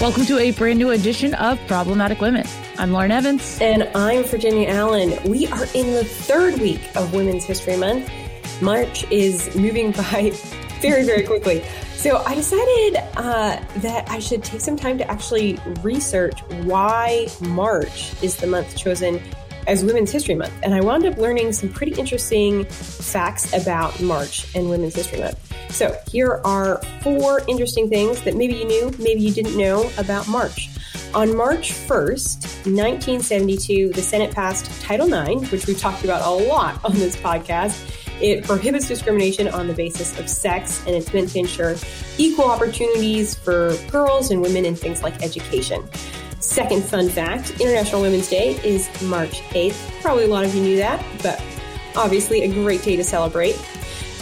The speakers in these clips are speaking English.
Welcome to a brand new edition of Problematic Women. I'm Lauren Evans. And I'm Virginia Allen. We are in the third week of Women's History Month. March is moving by very, very quickly. So I decided uh, that I should take some time to actually research why March is the month chosen as Women's History Month. And I wound up learning some pretty interesting facts about March and Women's History Month. So here are four interesting things that maybe you knew, maybe you didn't know about March. On March 1st, 1972, the Senate passed Title IX, which we've talked about a lot on this podcast. It prohibits discrimination on the basis of sex, and it's meant to ensure equal opportunities for girls and women in things like education. Second fun fact International Women's Day is March 8th. Probably a lot of you knew that, but obviously a great day to celebrate.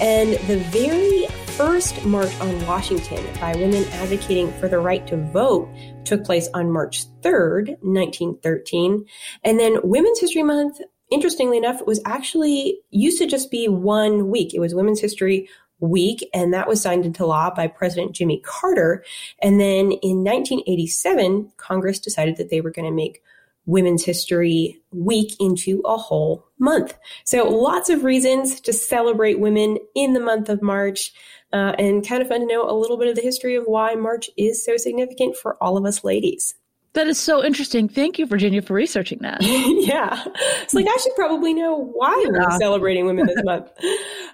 And the very first March on Washington by women advocating for the right to vote took place on March 3rd, 1913. And then Women's History Month, interestingly enough, was actually used to just be one week. It was Women's History week, and that was signed into law by President Jimmy Carter. And then in 1987, Congress decided that they were going to make Women's History Week into a whole month. So lots of reasons to celebrate women in the month of March. Uh, and kind of fun to know a little bit of the history of why March is so significant for all of us ladies. That is so interesting. Thank you, Virginia, for researching that. yeah. It's like I should probably know why we're celebrating women this month.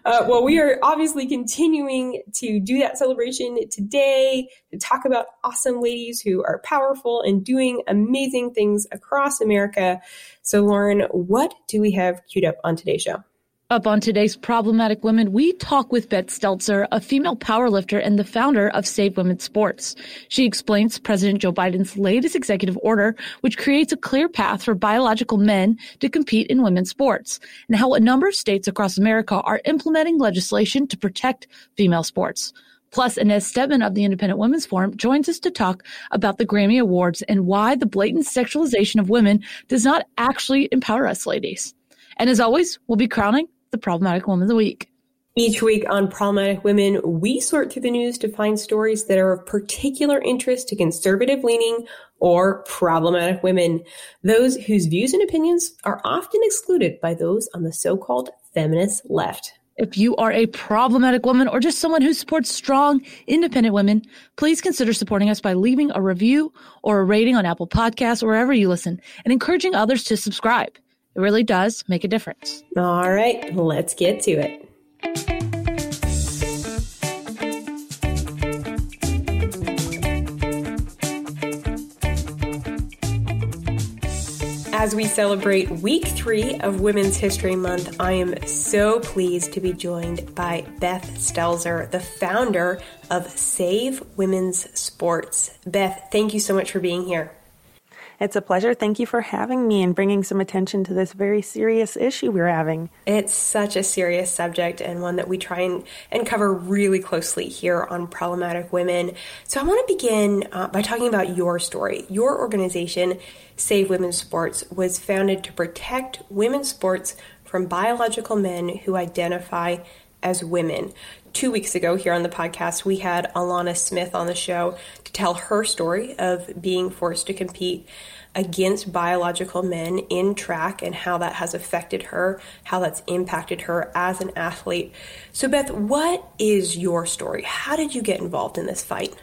Uh, well, we are obviously continuing to do that celebration today to talk about awesome ladies who are powerful and doing amazing things across America. So, Lauren, what do we have queued up on today's show? Up on today's Problematic Women, we talk with Beth Stelzer, a female powerlifter and the founder of Save Women's Sports. She explains President Joe Biden's latest executive order, which creates a clear path for biological men to compete in women's sports, and how a number of states across America are implementing legislation to protect female sports. Plus, Inez Stepman of the Independent Women's Forum joins us to talk about the Grammy Awards and why the blatant sexualization of women does not actually empower us ladies. And as always, we'll be crowning the Problematic Woman of the Week. Each week on Problematic Women, we sort through the news to find stories that are of particular interest to conservative leaning or problematic women, those whose views and opinions are often excluded by those on the so called feminist left. If you are a problematic woman or just someone who supports strong, independent women, please consider supporting us by leaving a review or a rating on Apple Podcasts or wherever you listen and encouraging others to subscribe. It really does make a difference. All right, let's get to it. As we celebrate week three of Women's History Month, I am so pleased to be joined by Beth Stelzer, the founder of Save Women's Sports. Beth, thank you so much for being here. It's a pleasure. Thank you for having me and bringing some attention to this very serious issue we're having. It's such a serious subject and one that we try and, and cover really closely here on Problematic Women. So I want to begin uh, by talking about your story. Your organization, Save Women's Sports, was founded to protect women's sports from biological men who identify as women. Two weeks ago, here on the podcast, we had Alanna Smith on the show to tell her story of being forced to compete against biological men in track and how that has affected her, how that's impacted her as an athlete. So, Beth, what is your story? How did you get involved in this fight?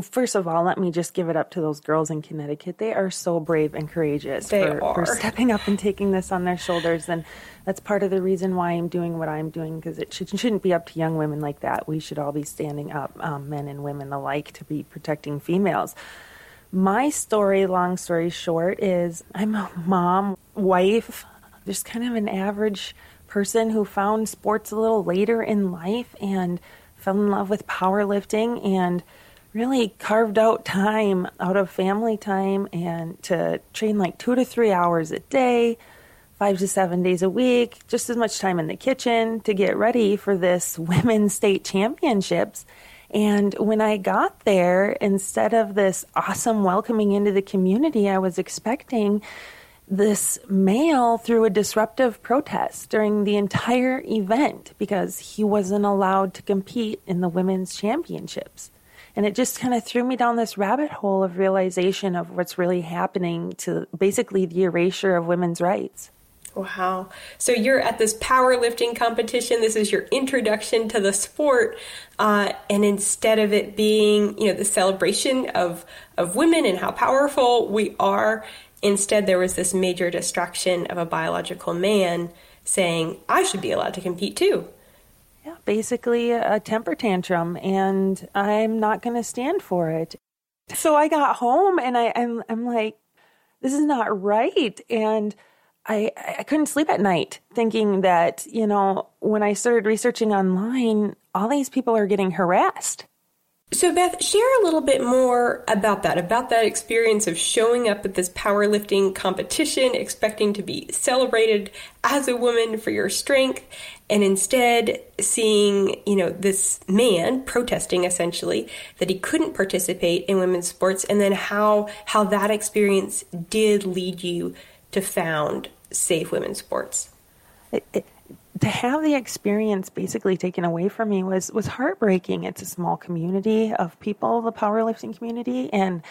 First of all, let me just give it up to those girls in Connecticut. They are so brave and courageous for, for, stepping up and taking this on their shoulders. And that's part of the reason why I'm doing what I'm doing because it should, shouldn't be up to young women like that. We should all be standing up, um, men and women alike, to be protecting females. My story, long story short, is I'm a mom, wife, just kind of an average person who found sports a little later in life and fell in love with powerlifting and really carved out time out of family time and to train like two to three hours a day, five to seven days a week, just as much time in the kitchen to get ready for this women's state championships. And when I got there, instead of this awesome welcoming into the community I was expecting, this male threw a disruptive protest during the entire event because he wasn't allowed to compete in the women's championships. And it just kind of threw me down this rabbit hole of realization of what's really happening to basically the erasure of women's rights. Wow. So you're at this powerlifting competition. This is your introduction to the sport. Uh, and instead of it being, you know, the celebration of, of women and how powerful we are, instead there was this major distraction of a biological man saying, I should be allowed to compete too. Yeah, basically a temper tantrum, and I'm not going to stand for it. So I got home and I, I'm, I'm like, this is not right. And I, I couldn't sleep at night thinking that, you know, when I started researching online, all these people are getting harassed. So, Beth, share a little bit more about that, about that experience of showing up at this powerlifting competition, expecting to be celebrated as a woman for your strength, and instead seeing, you know, this man protesting essentially that he couldn't participate in women's sports, and then how how that experience did lead you to found Save Women's Sports? It, it, to have the experience basically taken away from me was was heartbreaking. It's a small community of people, the powerlifting community, and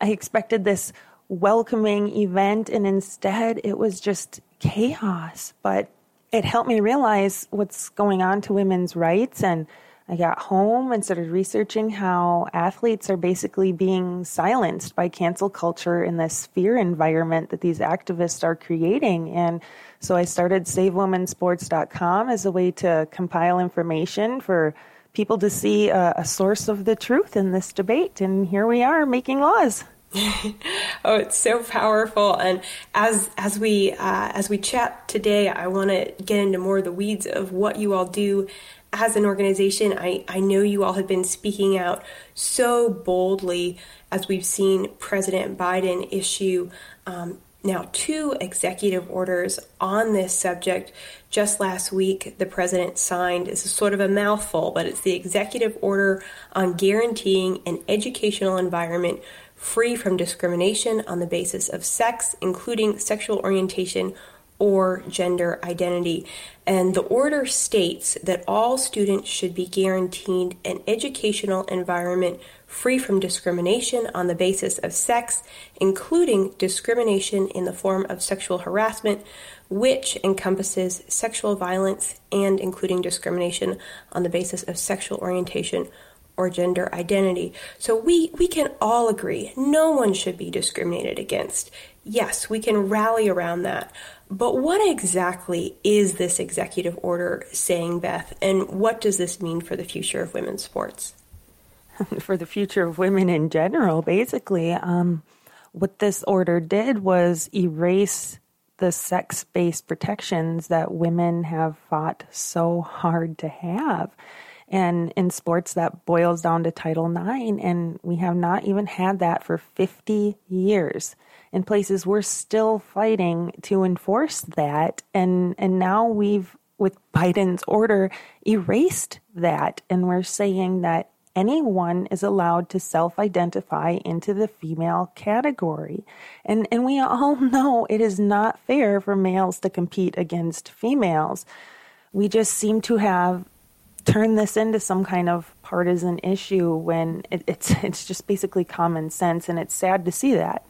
I expected this welcoming event, and instead it was just chaos. But it helped me realize what's going on to women's rights and I got home and started researching how athletes are basically being silenced by cancel culture in this fear environment that these activists are creating. And so I started SaveWomenSports.com as a way to compile information for people to see a, a source of the truth in this debate. And here we are making laws. Oh, it's so powerful. And as as we uh, as we chat today, I want to get into more of the weeds of what you all do as an organization, I, I know you all have been speaking out so boldly as we've seen President Biden issue um, now two executive orders on this subject. Just last week, the president signed, is sort of a mouthful, but it's the executive order on guaranteeing an educational environment free from discrimination on the basis of sex, including sexual orientation or gender identity. And the order states that all students should be guaranteed an educational environment free from discrimination on the basis of sex, including discrimination in the form of sexual harassment, which encompasses sexual violence and including discrimination on the basis of sexual orientation or gender identity. So we, we can all agree no one should be discriminated against. Yes, we can rally around that. But what exactly is this executive order saying, Beth, and what does this mean for the future of women's sports? for the future of women in general, basically. Um, what this order did was erase the sex based protections that women have fought so hard to have. And in sports, that boils down to Title IX, and we have not even had that for 50 years in places we're still fighting to enforce that. And and now we've with Biden's order erased that. And we're saying that anyone is allowed to self-identify into the female category. And and we all know it is not fair for males to compete against females. We just seem to have turned this into some kind of partisan issue when it, it's it's just basically common sense and it's sad to see that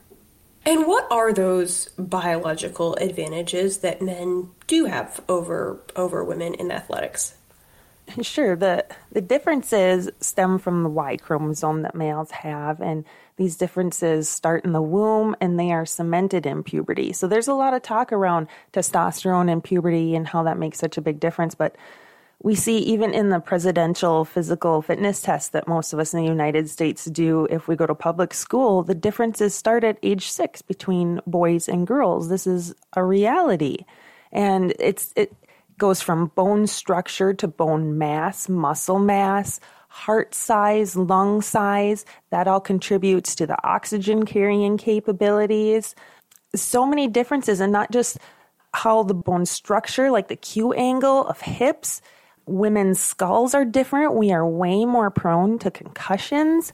and what are those biological advantages that men do have over over women in athletics? Sure. The the differences stem from the Y chromosome that males have and these differences start in the womb and they are cemented in puberty. So there's a lot of talk around testosterone and puberty and how that makes such a big difference, but we see even in the presidential physical fitness test that most of us in the United States do if we go to public school, the differences start at age six between boys and girls. This is a reality. And it's it goes from bone structure to bone mass, muscle mass, heart size, lung size. That all contributes to the oxygen carrying capabilities. So many differences, and not just how the bone structure, like the Q angle of hips, women's skulls are different. We are way more prone to concussions.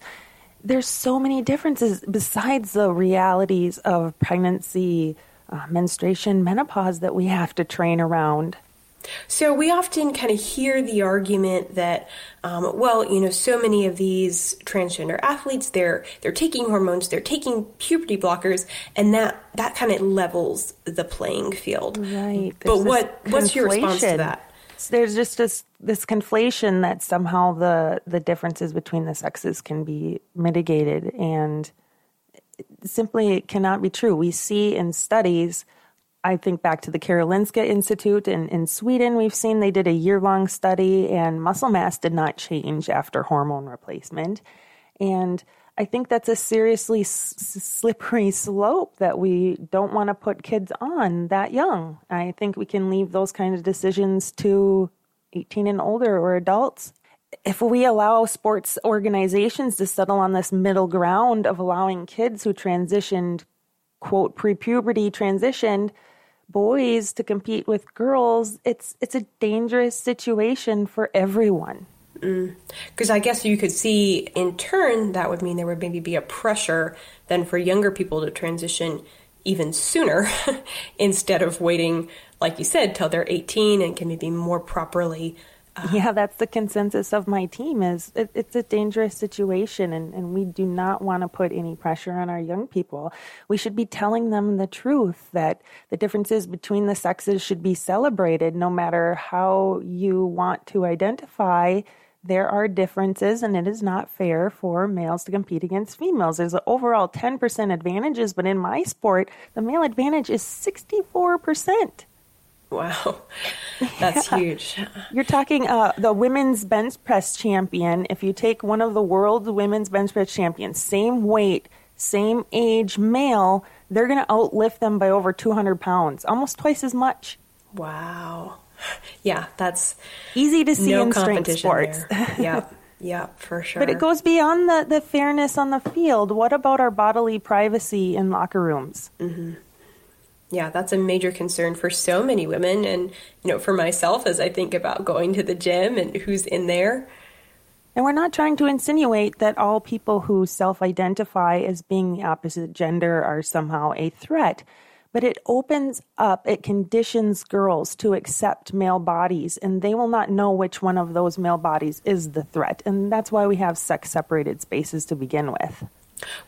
There's so many differences besides the realities of pregnancy, uh, menstruation, menopause that we have to train around. So we often kind of hear the argument that, um, well, you know, so many of these transgender athletes, they're they're taking hormones, they're taking puberty blockers, and that that kind of levels the playing field. Right. But what what's your response to that? There's just this this conflation that somehow the the differences between the sexes can be mitigated, and simply cannot be true. We see in studies I think back to the Karolinska Institute in, in Sweden. We've seen they did a year long study, and muscle mass did not change after hormone replacement. And I think that's a seriously s- slippery slope that we don't want to put kids on that young. I think we can leave those kind of decisions to 18 and older or adults. If we allow sports organizations to settle on this middle ground of allowing kids who transitioned, quote, pre puberty transitioned, boys to compete with girls, it's it's a dangerous situation for everyone. Because mm. I guess you could see in turn that would mean there would maybe be a pressure then for younger people to transition even sooner instead of waiting, like you said, till they're 18 and can maybe more properly uh, yeah, that's the consensus of my team. Is it, it's a dangerous situation, and, and we do not want to put any pressure on our young people. We should be telling them the truth that the differences between the sexes should be celebrated, no matter how you want to identify. There are differences, and it is not fair for males to compete against females. There's an overall 10% advantages, but in my sport, the male advantage is 64%. Wow, that's yeah. huge. You're talking uh, the women's bench press champion. If you take one of the world's women's bench press champions, same weight, same age male, they're going to outlift them by over 200 pounds, almost twice as much. Wow. Yeah, that's easy to see no in strength sports. yeah. Yeah, for sure. But it goes beyond the, the fairness on the field. What about our bodily privacy in locker rooms? Mm-hmm yeah, that's a major concern for so many women. And, you know, for myself, as I think about going to the gym and who's in there. And we're not trying to insinuate that all people who self identify as being the opposite gender are somehow a threat, but it opens up, it conditions girls to accept male bodies, and they will not know which one of those male bodies is the threat. And that's why we have sex separated spaces to begin with.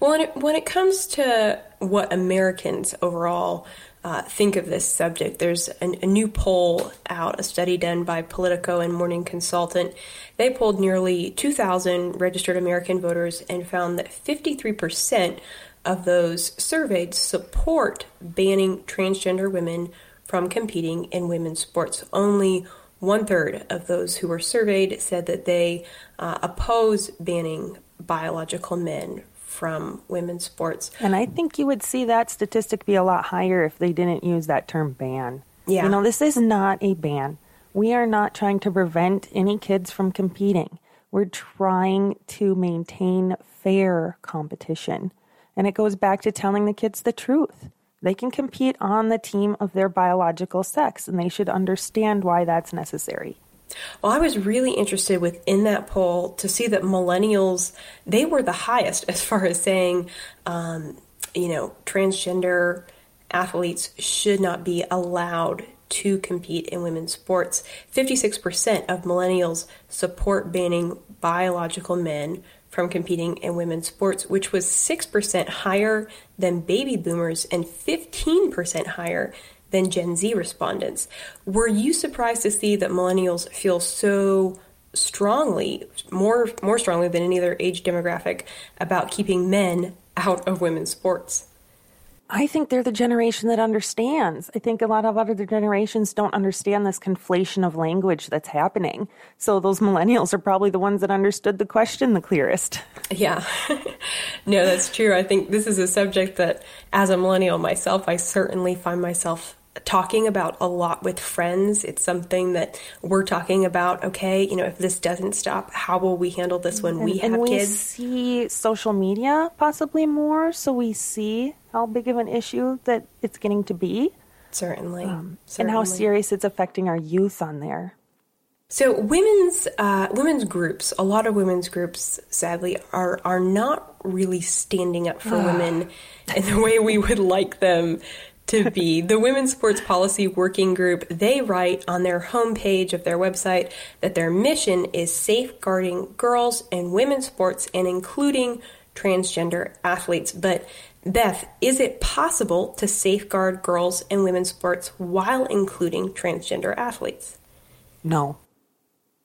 Well, when it, when it comes to what Americans overall uh, think of this subject. There's a, a new poll out, a study done by Politico and Morning Consultant. They polled nearly 2,000 registered American voters and found that 53% of those surveyed support banning transgender women from competing in women's sports. Only one third of those who were surveyed said that they uh, oppose banning biological men from women's sports. And I think you would see that statistic be a lot higher if they didn't use that term ban. Yeah. You know, this is not a ban. We are not trying to prevent any kids from competing. We're trying to maintain fair competition. And it goes back to telling the kids the truth. They can compete on the team of their biological sex, and they should understand why that's necessary. Well, I was really interested within that poll to see that millennials they were the highest as far as saying, um, you know, transgender athletes should not be allowed to compete in women's sports. 56% of millennials support banning biological men from competing in women's sports, which was 6% higher than baby boomers and 15% higher than Gen Z respondents. Were you surprised to see that millennials feel so strongly, more more strongly than any other age demographic, about keeping men out of women's sports? I think they're the generation that understands. I think a lot of other generations don't understand this conflation of language that's happening. So those millennials are probably the ones that understood the question the clearest. Yeah. no, that's true. I think this is a subject that as a millennial myself, I certainly find myself talking about a lot with friends. It's something that we're talking about. Okay, you know, if this doesn't stop, how will we handle this when and, we have and we kids? see social media possibly more, so we see how big of an issue that it's getting to be. Certainly, um, certainly. and how serious it's affecting our youth on there. So women's uh, women's groups, a lot of women's groups, sadly, are are not really standing up for women in the way we would like them to be. the Women's Sports Policy Working Group, they write on their homepage of their website that their mission is safeguarding girls and women's sports and including transgender athletes. But Beth, is it possible to safeguard girls and women's sports while including transgender athletes? No.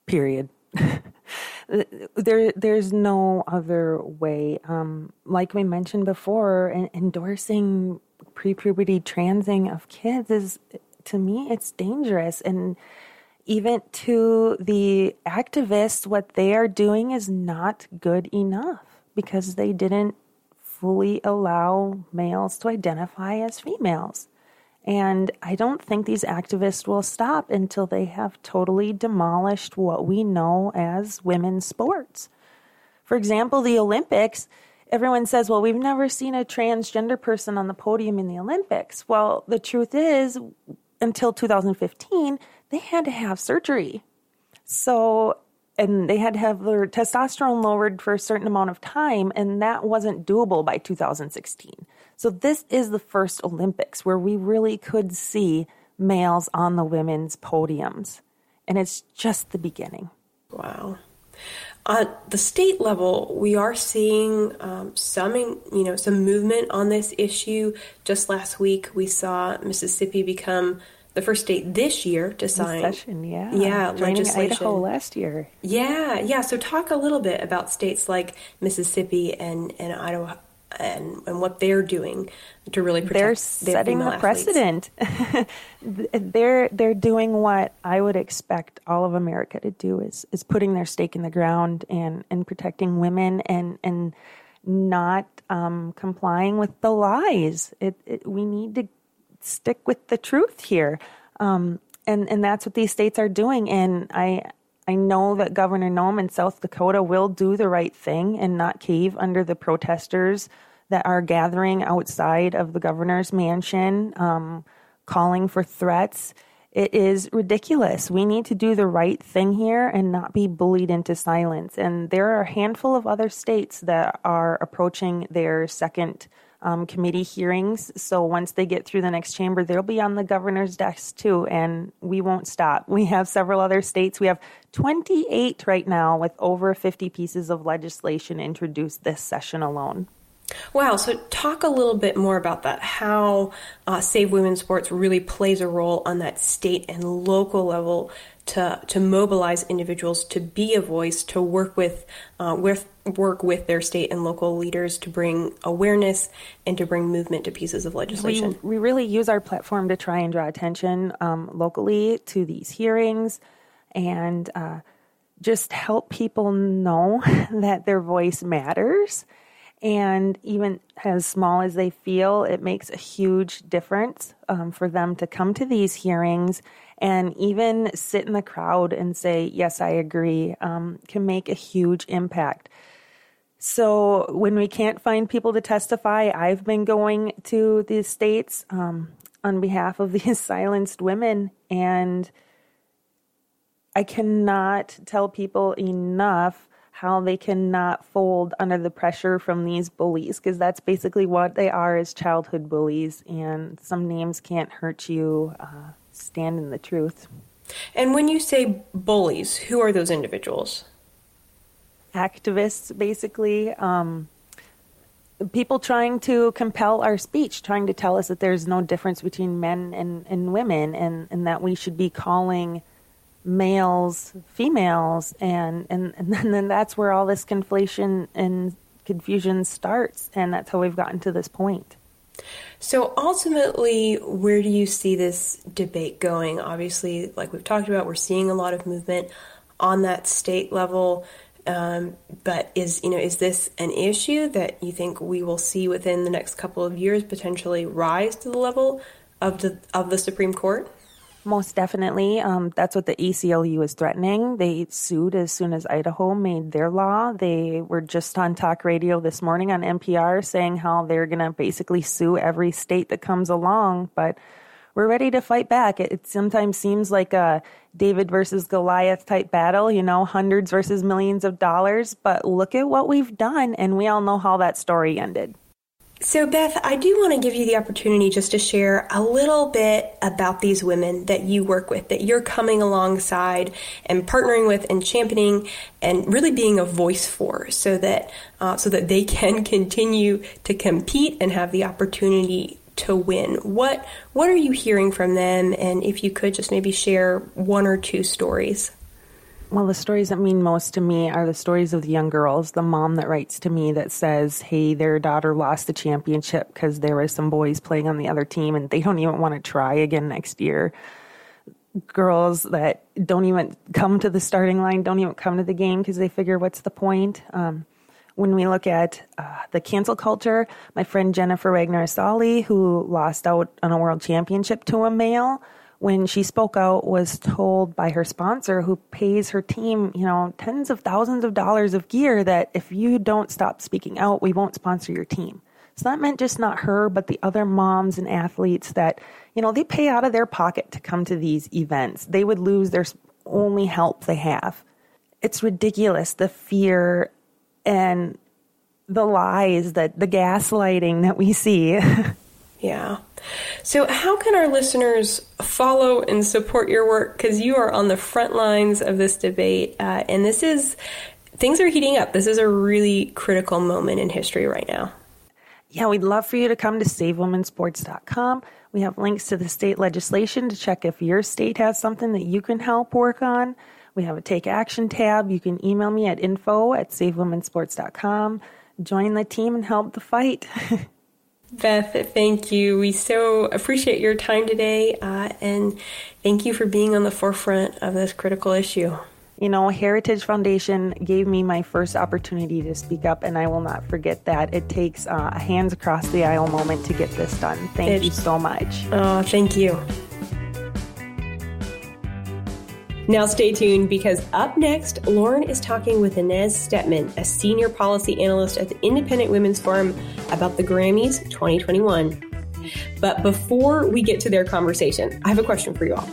Period. there, there's no other way. Um, like we mentioned before, endorsing pre-puberty transing of kids is, to me, it's dangerous. And even to the activists, what they are doing is not good enough because they didn't fully allow males to identify as females. And I don't think these activists will stop until they have totally demolished what we know as women's sports. For example, the Olympics, everyone says, well, we've never seen a transgender person on the podium in the Olympics. Well, the truth is, until 2015, they had to have surgery. So and they had to have their testosterone lowered for a certain amount of time, and that wasn't doable by 2016. So, this is the first Olympics where we really could see males on the women's podiums, and it's just the beginning. Wow. At the state level, we are seeing um, some, you know, some movement on this issue. Just last week, we saw Mississippi become the first state this year to sign. Session, yeah, yeah, Joining legislation. Idaho last year. Yeah, yeah. So talk a little bit about states like Mississippi and and Idaho. And, and what they're doing to really protect they're setting the precedent. they're they're doing what I would expect all of America to do is is putting their stake in the ground and and protecting women and and not um, complying with the lies. It, it, we need to stick with the truth here. Um, and, and that's what these states are doing. And I, I know that Governor Noem in South Dakota will do the right thing and not cave under the protesters that are gathering outside of the governor's mansion, um, calling for threats. It is ridiculous. We need to do the right thing here and not be bullied into silence. And there are a handful of other states that are approaching their second um, committee hearings. So once they get through the next chamber, they'll be on the governor's desk too, and we won't stop. We have several other states. We have 28 right now with over 50 pieces of legislation introduced this session alone. Wow. So, talk a little bit more about that. How uh, Save Women's Sports really plays a role on that state and local level to to mobilize individuals to be a voice, to work with uh, with work with their state and local leaders to bring awareness and to bring movement to pieces of legislation. We, we really use our platform to try and draw attention um, locally to these hearings and uh, just help people know that their voice matters. And even as small as they feel, it makes a huge difference um, for them to come to these hearings and even sit in the crowd and say, Yes, I agree, um, can make a huge impact. So when we can't find people to testify, I've been going to the states um, on behalf of these silenced women, and I cannot tell people enough how they cannot fold under the pressure from these bullies because that's basically what they are as childhood bullies and some names can't hurt you uh, stand in the truth and when you say bullies who are those individuals activists, basically. Um, people trying to compel our speech, trying to tell us that there's no difference between men and, and women, and, and that we should be calling males females, and, and, and then that's where all this conflation and confusion starts, and that's how we've gotten to this point. So ultimately, where do you see this debate going? Obviously, like we've talked about, we're seeing a lot of movement on that state level. Um, but is you know is this an issue that you think we will see within the next couple of years potentially rise to the level of the of the Supreme Court? Most definitely. Um, that's what the ACLU is threatening. They sued as soon as Idaho made their law. They were just on talk radio this morning on NPR saying how they're going to basically sue every state that comes along. But we're ready to fight back. It, it, sometimes seems like a David versus Goliath type battle, you know, hundreds versus millions of dollars. But look at what we've done, and we all know how that story ended. So, Beth, I do want to give you the opportunity just to share a little bit about these women that you work with, that you're coming alongside and partnering with and championing and really being a voice for so that, uh, so that they can continue to compete and have the opportunity to win. What, what are you hearing from them? And if you could just maybe share one or two stories. Well, the stories that mean most to me are the stories of the young girls. The mom that writes to me that says, hey, their daughter lost the championship because there were some boys playing on the other team and they don't even want to try again next year. Girls that don't even come to the starting line, don't even come to the game because they figure, what's the point? Um, when we look at uh, the cancel culture, my friend Jennifer Wagner Assali, who lost out on a world championship to a male, when she spoke out was told by her sponsor who pays her team, you know, tens of thousands of dollars of gear that if you don't stop speaking out, we won't sponsor your team. So that meant just not her, but the other moms and athletes that, you know, they pay out of their pocket to come to these events. They would lose their only help they have. It's ridiculous the fear and the lies that the gaslighting that we see. Yeah. So, how can our listeners follow and support your work? Because you are on the front lines of this debate, uh, and this is things are heating up. This is a really critical moment in history right now. Yeah, we'd love for you to come to SaveWomenSports.com. We have links to the state legislation to check if your state has something that you can help work on. We have a Take Action tab. You can email me at info at SaveWomenSports.com. Join the team and help the fight. Beth, thank you. We so appreciate your time today, uh, and thank you for being on the forefront of this critical issue. You know, Heritage Foundation gave me my first opportunity to speak up, and I will not forget that. It takes uh, a hands across the aisle moment to get this done. Thank you so much. Oh, thank you. Now, stay tuned because up next, Lauren is talking with Inez Stepman, a senior policy analyst at the Independent Women's Forum, about the Grammys 2021. But before we get to their conversation, I have a question for you all.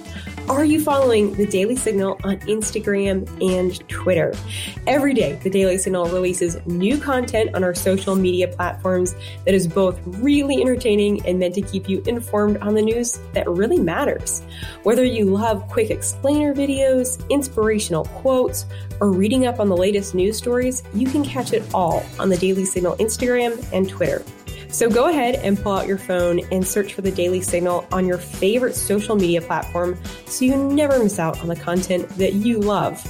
Are you following the Daily Signal on Instagram and Twitter? Every day, the Daily Signal releases new content on our social media platforms that is both really entertaining and meant to keep you informed on the news that really matters. Whether you love quick explainer videos, inspirational quotes, or reading up on the latest news stories, you can catch it all on the Daily Signal Instagram and Twitter. So go ahead and pull out your phone and search for the Daily Signal on your favorite social media platform so you never miss out on the content that you love.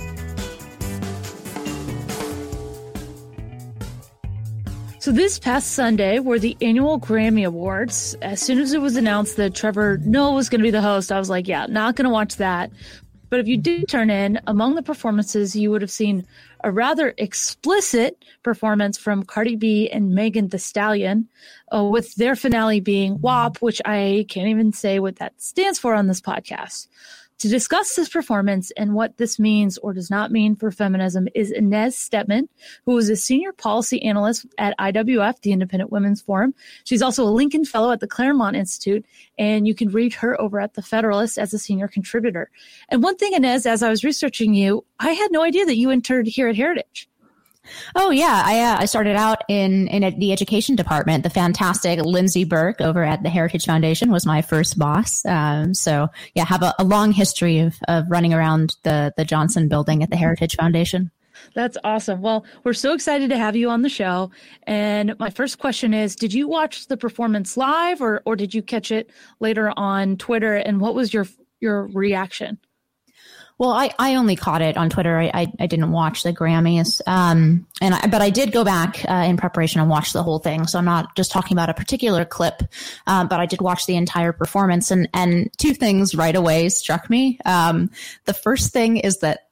So this past Sunday were the annual Grammy Awards. As soon as it was announced that Trevor Noah was going to be the host, I was like, yeah, not going to watch that. But if you did turn in, among the performances, you would have seen a rather explicit performance from Cardi B and Megan Thee Stallion, uh, with their finale being WAP, which I can't even say what that stands for on this podcast. To discuss this performance and what this means or does not mean for feminism is Inez Stepman, who is a senior policy analyst at IWF, the Independent Women's Forum. She's also a Lincoln Fellow at the Claremont Institute, and you can read her over at The Federalist as a senior contributor. And one thing, Inez, as I was researching you, I had no idea that you interned here at Heritage. Oh yeah, I uh, I started out in in a, the education department. The fantastic Lindsey Burke over at the Heritage Foundation was my first boss. Um, so yeah, have a, a long history of of running around the the Johnson Building at the Heritage Foundation. That's awesome. Well, we're so excited to have you on the show. And my first question is Did you watch the performance live or, or did you catch it later on Twitter? And what was your your reaction? Well, I, I only caught it on Twitter. I, I, I didn't watch the Grammys. Um, and I, but I did go back uh, in preparation and watch the whole thing. So I'm not just talking about a particular clip, um, but I did watch the entire performance. And, and two things right away struck me. Um, the first thing is that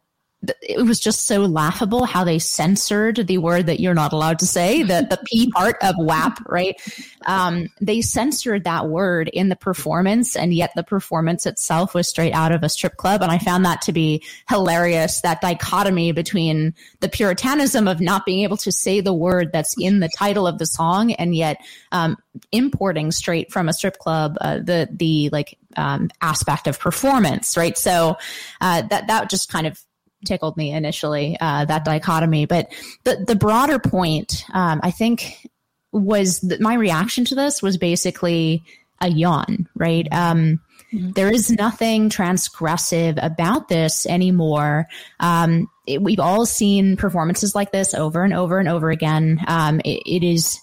it was just so laughable how they censored the word that you're not allowed to say, the, the P part of WAP, right? Um, they censored that word in the performance, and yet the performance itself was straight out of a strip club. And I found that to be hilarious, that dichotomy between the puritanism of not being able to say the word that's in the title of the song, and yet um, importing straight from a strip club uh, the, the like, um, aspect of performance, right? So uh, that that just kind of tickled me initially, uh, that dichotomy. But the, the broader point, um, I think was that my reaction to this was basically a yawn, right? Um, mm-hmm. there is nothing transgressive about this anymore. Um, it, we've all seen performances like this over and over and over again. Um, it, it is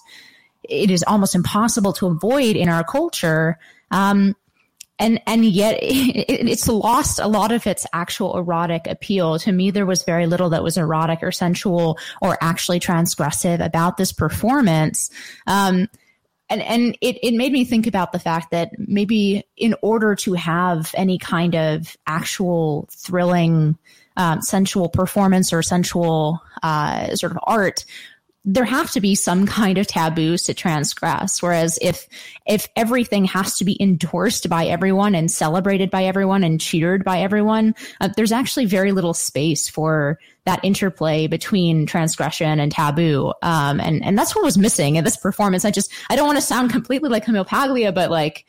it is almost impossible to avoid in our culture. Um, and and yet it, it's lost a lot of its actual erotic appeal. To me, there was very little that was erotic or sensual or actually transgressive about this performance. Um, and and it, it made me think about the fact that maybe in order to have any kind of actual thrilling um, sensual performance or sensual uh, sort of art there have to be some kind of taboos to transgress. Whereas if if everything has to be endorsed by everyone and celebrated by everyone and cheered by everyone uh, there's actually very little space for that interplay between transgression and taboo. Um, and and that's what was missing in this performance. I just i don't want to sound completely like camille paglia but like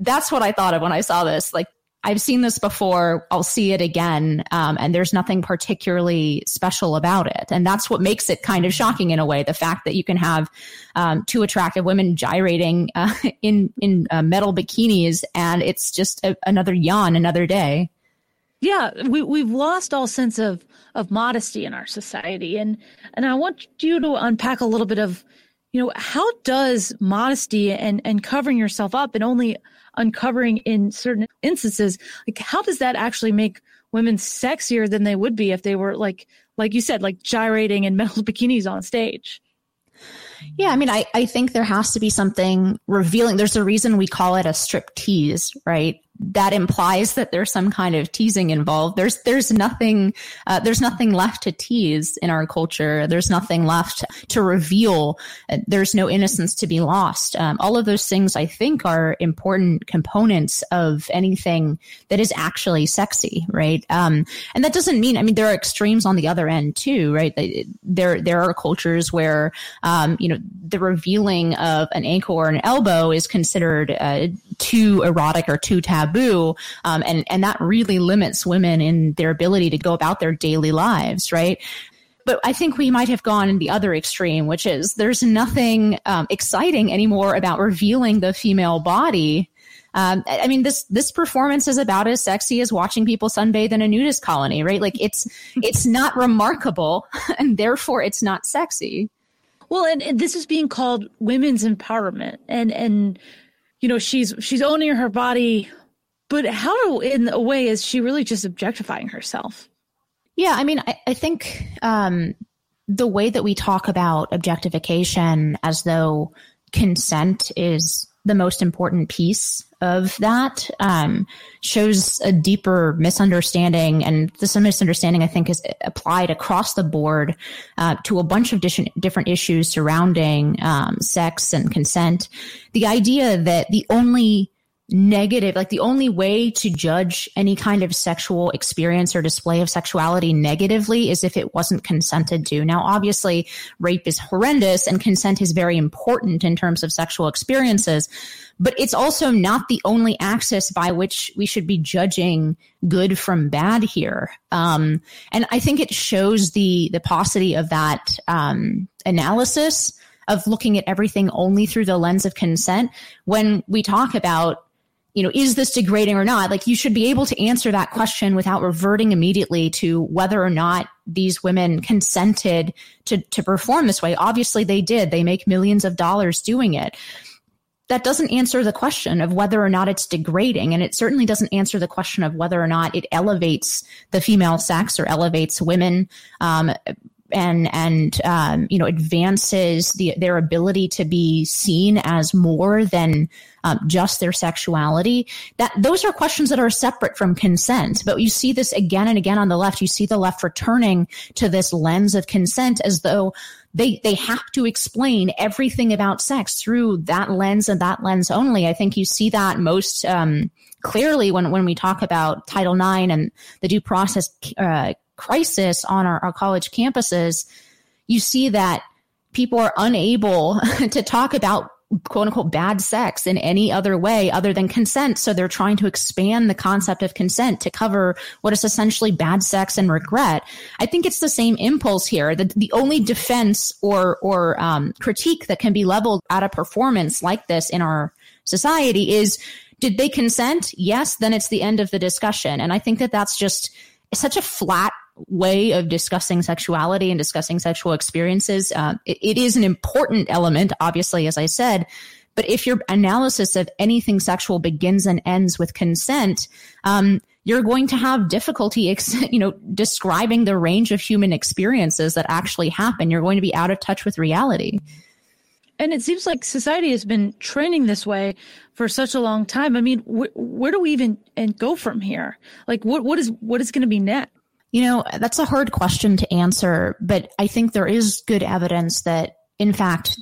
that's what i thought of when i saw this. Like I've seen this before. I'll see it again. Um, and there's nothing particularly special about it. And that's what makes it kind of shocking in a way. The fact that you can have um, two attractive women gyrating uh, in, in uh, metal bikinis and it's just a, another yawn, another day. Yeah, we, we've lost all sense of, of modesty in our society. And, and I want you to unpack a little bit of, you know, how does modesty and, and covering yourself up and only uncovering in certain instances, like how does that actually make women sexier than they would be if they were like, like you said, like gyrating in metal bikinis on stage? Yeah, I mean, I, I think there has to be something revealing. There's a reason we call it a strip tease, right? That implies that there's some kind of teasing involved. There's there's nothing uh, there's nothing left to tease in our culture. There's nothing left to reveal. Uh, there's no innocence to be lost. Um, all of those things I think are important components of anything that is actually sexy, right? Um, and that doesn't mean I mean there are extremes on the other end too, right? There there are cultures where um, you know the revealing of an ankle or an elbow is considered uh, too erotic or too taboo. Um, and, and that really limits women in their ability to go about their daily lives, right? but I think we might have gone in the other extreme, which is there's nothing um, exciting anymore about revealing the female body. Um, I mean, this this performance is about as sexy as watching people sunbathe in a nudist colony, right? Like it's it's not remarkable, and therefore it's not sexy. Well, and, and this is being called women's empowerment, and and you know she's she's owning her body but how, in a way, is she really just objectifying herself? Yeah, I mean, I, I think um, the way that we talk about objectification as though consent is the most important piece of that um, shows a deeper misunderstanding. And this misunderstanding, I think, is applied across the board uh, to a bunch of different, different issues surrounding um, sex and consent. The idea that the only negative like the only way to judge any kind of sexual experience or display of sexuality negatively is if it wasn't consented to. Now obviously rape is horrendous and consent is very important in terms of sexual experiences but it's also not the only axis by which we should be judging good from bad here. Um, and i think it shows the the paucity of that um, analysis of looking at everything only through the lens of consent when we talk about you know, is this degrading or not? Like you should be able to answer that question without reverting immediately to whether or not these women consented to, to perform this way. Obviously they did. They make millions of dollars doing it. That doesn't answer the question of whether or not it's degrading. And it certainly doesn't answer the question of whether or not it elevates the female sex or elevates women. Um, and and um, you know advances the, their ability to be seen as more than um, just their sexuality. That those are questions that are separate from consent. But you see this again and again on the left. You see the left returning to this lens of consent as though they they have to explain everything about sex through that lens and that lens only. I think you see that most um, clearly when when we talk about Title IX and the due process uh, crisis on our, our college campuses. You see that people are unable to talk about quote unquote bad sex in any other way other than consent. So they're trying to expand the concept of consent to cover what is essentially bad sex and regret. I think it's the same impulse here. The, the only defense or, or um, critique that can be leveled at a performance like this in our society is did they consent? Yes, then it's the end of the discussion. And I think that that's just such a flat way of discussing sexuality and discussing sexual experiences. Uh, it, it is an important element, obviously, as I said. But if your analysis of anything sexual begins and ends with consent, um, you're going to have difficulty, ex- you know, describing the range of human experiences that actually happen. You're going to be out of touch with reality. And it seems like society has been training this way for such a long time. I mean, wh- where do we even and go from here? Like, what what is what is going to be next? You know, that's a hard question to answer, but I think there is good evidence that, in fact,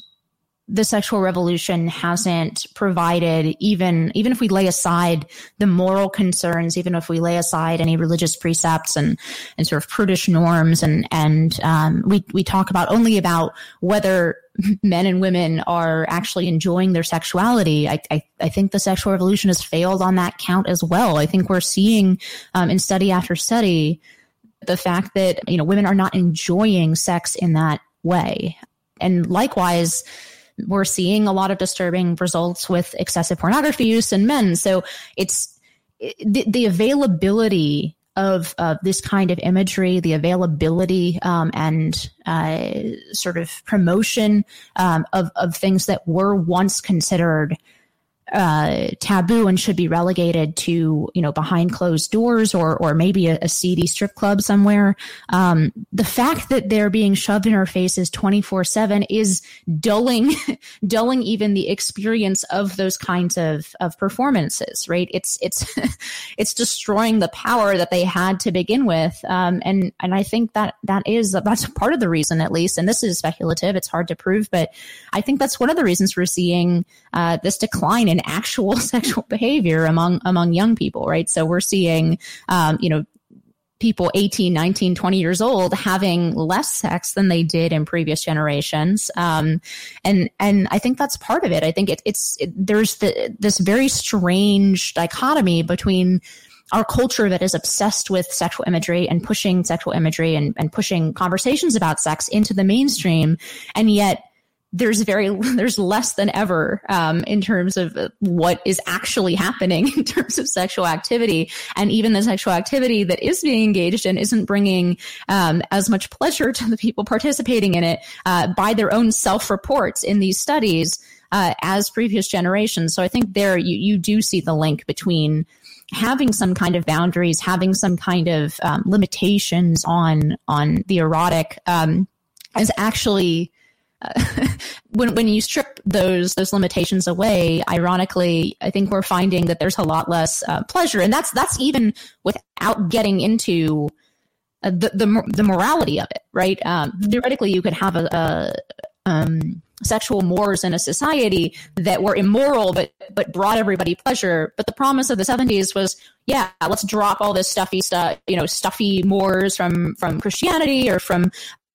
the sexual revolution hasn't provided even even if we lay aside the moral concerns even if we lay aside any religious precepts and and sort of prudish norms and and um, we we talk about only about whether men and women are actually enjoying their sexuality. I, I, I think the sexual revolution has failed on that count as well. I think we're seeing um, in study after study the fact that you know women are not enjoying sex in that way. And likewise we're seeing a lot of disturbing results with excessive pornography use in men. So it's the, the availability of of this kind of imagery, the availability um, and uh, sort of promotion um, of, of things that were once considered uh, taboo and should be relegated to you know behind closed doors or or maybe a, a seedy strip club somewhere. Um, the fact that they're being shoved in our faces twenty four seven is dulling dulling even the experience of those kinds of of performances. Right? It's it's it's destroying the power that they had to begin with. Um, and and I think that that is that's part of the reason at least. And this is speculative; it's hard to prove, but I think that's one of the reasons we're seeing uh, this decline in actual sexual behavior among among young people, right? So we're seeing, um, you know, people 18 19 20 years old having less sex than they did in previous generations um, and and i think that's part of it i think it, it's it, there's the, this very strange dichotomy between our culture that is obsessed with sexual imagery and pushing sexual imagery and, and pushing conversations about sex into the mainstream and yet there's very there's less than ever um, in terms of what is actually happening in terms of sexual activity. And even the sexual activity that is being engaged in isn't bringing um, as much pleasure to the people participating in it uh, by their own self-reports in these studies uh, as previous generations. So i think there you, you do see the link between having some kind of boundaries having some kind of um, limitations on on the erotic um, is actually when when you strip those those limitations away, ironically, I think we're finding that there's a lot less uh, pleasure, and that's that's even without getting into uh, the, the the morality of it, right? Um, theoretically, you could have a, a um, sexual mores in a society that were immoral but but brought everybody pleasure. But the promise of the 70s was, yeah, let's drop all this stuffy stuff, you know, stuffy mores from from Christianity or from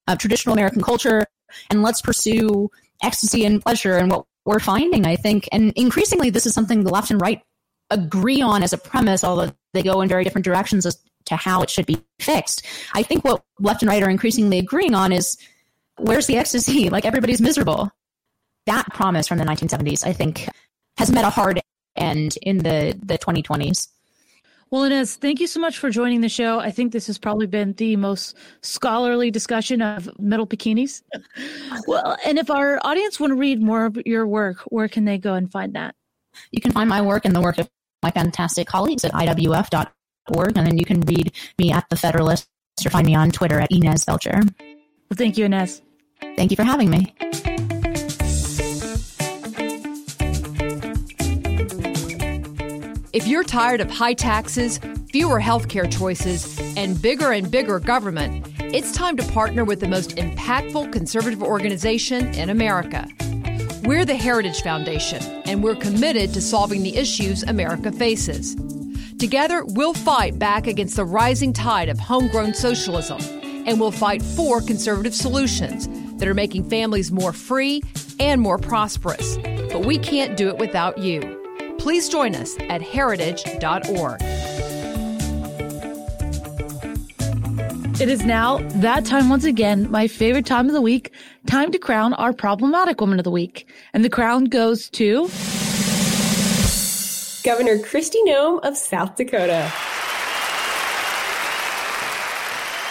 uh, traditional American culture and let's pursue ecstasy and pleasure. And what we're finding, I think, and increasingly, this is something the left and right agree on as a premise, although they go in very different directions as to how it should be fixed. I think what left and right are increasingly agreeing on is where's the ecstasy? Like everybody's miserable. That promise from the 1970s, I think, has met a hard end in the, the 2020s. Well, Inez, thank you so much for joining the show. I think this has probably been the most scholarly discussion of metal bikinis. well, and if our audience want to read more of your work, where can they go and find that? You can find my work and the work of my fantastic colleagues at IWF.org, and then you can read me at The Federalist or find me on Twitter at Inez Feltscher. Well, thank you, Inez. Thank you for having me. If you're tired of high taxes, fewer healthcare choices, and bigger and bigger government, it's time to partner with the most impactful conservative organization in America. We're the Heritage Foundation, and we're committed to solving the issues America faces. Together, we'll fight back against the rising tide of homegrown socialism, and we'll fight for conservative solutions that are making families more free and more prosperous. But we can't do it without you. Please join us at heritage.org. It is now that time once again, my favorite time of the week, time to crown our problematic woman of the week. And the crown goes to Governor Kristi Noem of South Dakota.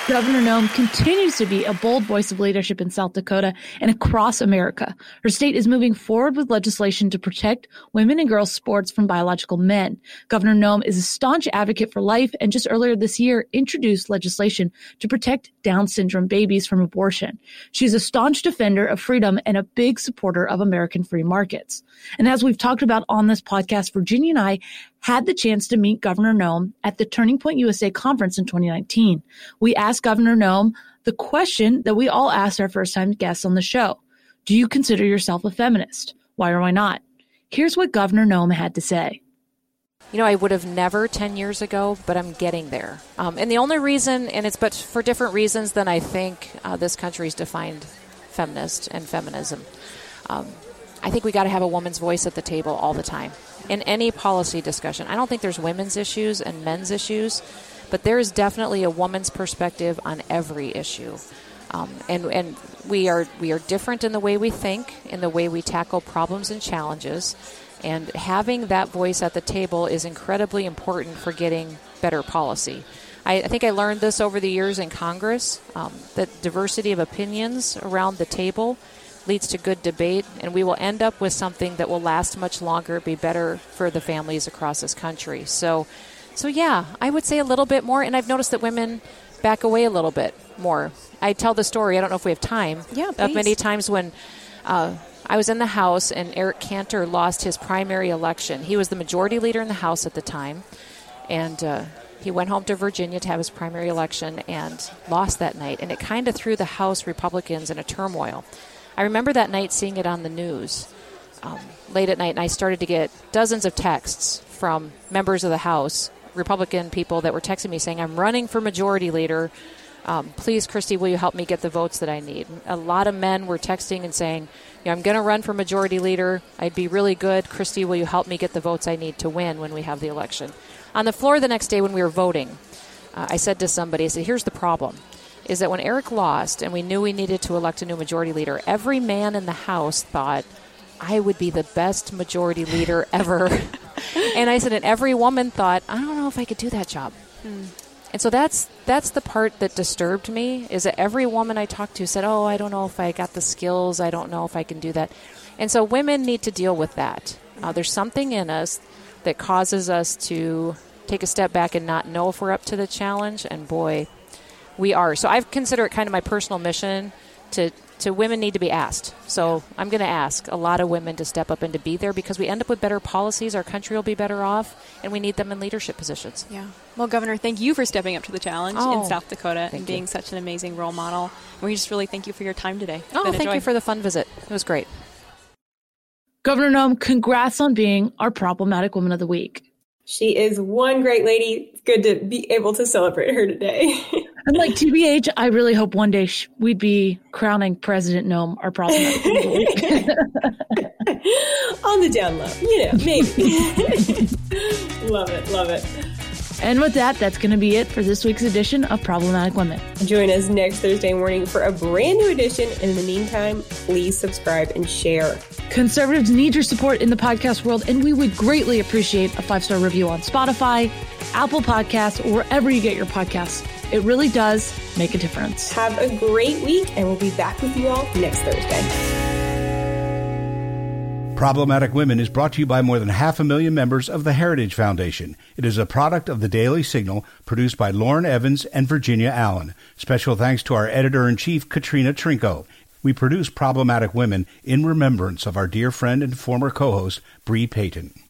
Governor Noem continues to be a bold voice of leadership in South Dakota and across America. Her state is moving forward with legislation to protect women and girls sports from biological men. Governor Noem is a staunch advocate for life and just earlier this year introduced legislation to protect Down syndrome babies from abortion. She's a staunch defender of freedom and a big supporter of American free markets. And as we've talked about on this podcast, Virginia and I had the chance to meet Governor Noem at the Turning Point USA conference in 2019. We asked Governor Noem the question that we all asked our first time guests on the show. Do you consider yourself a feminist? Why or why not? Here's what Governor Noem had to say. You know, I would have never 10 years ago, but I'm getting there. Um, and the only reason, and it's but for different reasons than I think uh, this country's defined feminist and feminism. Um, I think we got to have a woman's voice at the table all the time in any policy discussion. I don't think there's women's issues and men's issues, but there is definitely a woman's perspective on every issue. Um, and and we are we are different in the way we think, in the way we tackle problems and challenges, and having that voice at the table is incredibly important for getting better policy. I, I think I learned this over the years in Congress um, that diversity of opinions around the table leads to good debate, and we will end up with something that will last much longer, be better for the families across this country. So, so yeah, I would say a little bit more, and I've noticed that women back away a little bit more. I tell the story. I don't know if we have time. Yeah, please. Of many times when. Uh, I was in the House, and Eric Cantor lost his primary election. He was the majority leader in the House at the time, and uh, he went home to Virginia to have his primary election and lost that night. And it kind of threw the House Republicans in a turmoil. I remember that night seeing it on the news um, late at night, and I started to get dozens of texts from members of the House, Republican people that were texting me saying, I'm running for majority leader. Um, please, Kristi, will you help me get the votes that I need? A lot of men were texting and saying, you know, I'm going to run for majority leader. I'd be really good. Kristi, will you help me get the votes I need to win when we have the election? On the floor the next day when we were voting, uh, I said to somebody, I said, here's the problem is that when Eric lost and we knew we needed to elect a new majority leader, every man in the House thought, I would be the best majority leader ever. and I said, and every woman thought, I don't know if I could do that job. And so that's that's the part that disturbed me is that every woman I talked to said, "Oh, I don't know if I got the skills. I don't know if I can do that." And so women need to deal with that. Uh, there's something in us that causes us to take a step back and not know if we're up to the challenge. And boy, we are. So I consider it kind of my personal mission to to women need to be asked. So I'm going to ask a lot of women to step up and to be there because we end up with better policies. Our country will be better off, and we need them in leadership positions. Yeah. Well, Governor, thank you for stepping up to the challenge oh, in South Dakota and being you. such an amazing role model. And we just really thank you for your time today. It's oh, thank you for the fun visit. It was great. Governor Noem, congrats on being our problematic woman of the week. She is one great lady. It's good to be able to celebrate her today. And like TBH, I really hope one day sh- we'd be crowning President Noem our problem. On the down low, you know, maybe. love it, love it. And with that, that's going to be it for this week's edition of Problematic Women. Join us next Thursday morning for a brand new edition. In the meantime, please subscribe and share. Conservatives need your support in the podcast world, and we would greatly appreciate a five star review on Spotify, Apple Podcasts, or wherever you get your podcasts. It really does make a difference. Have a great week, and we'll be back with you all next Thursday. Problematic Women is brought to you by more than half a million members of the Heritage Foundation. It is a product of the Daily Signal, produced by Lauren Evans and Virginia Allen. Special thanks to our editor in chief, Katrina Trinko. We produce Problematic Women in remembrance of our dear friend and former co host, Bre Payton.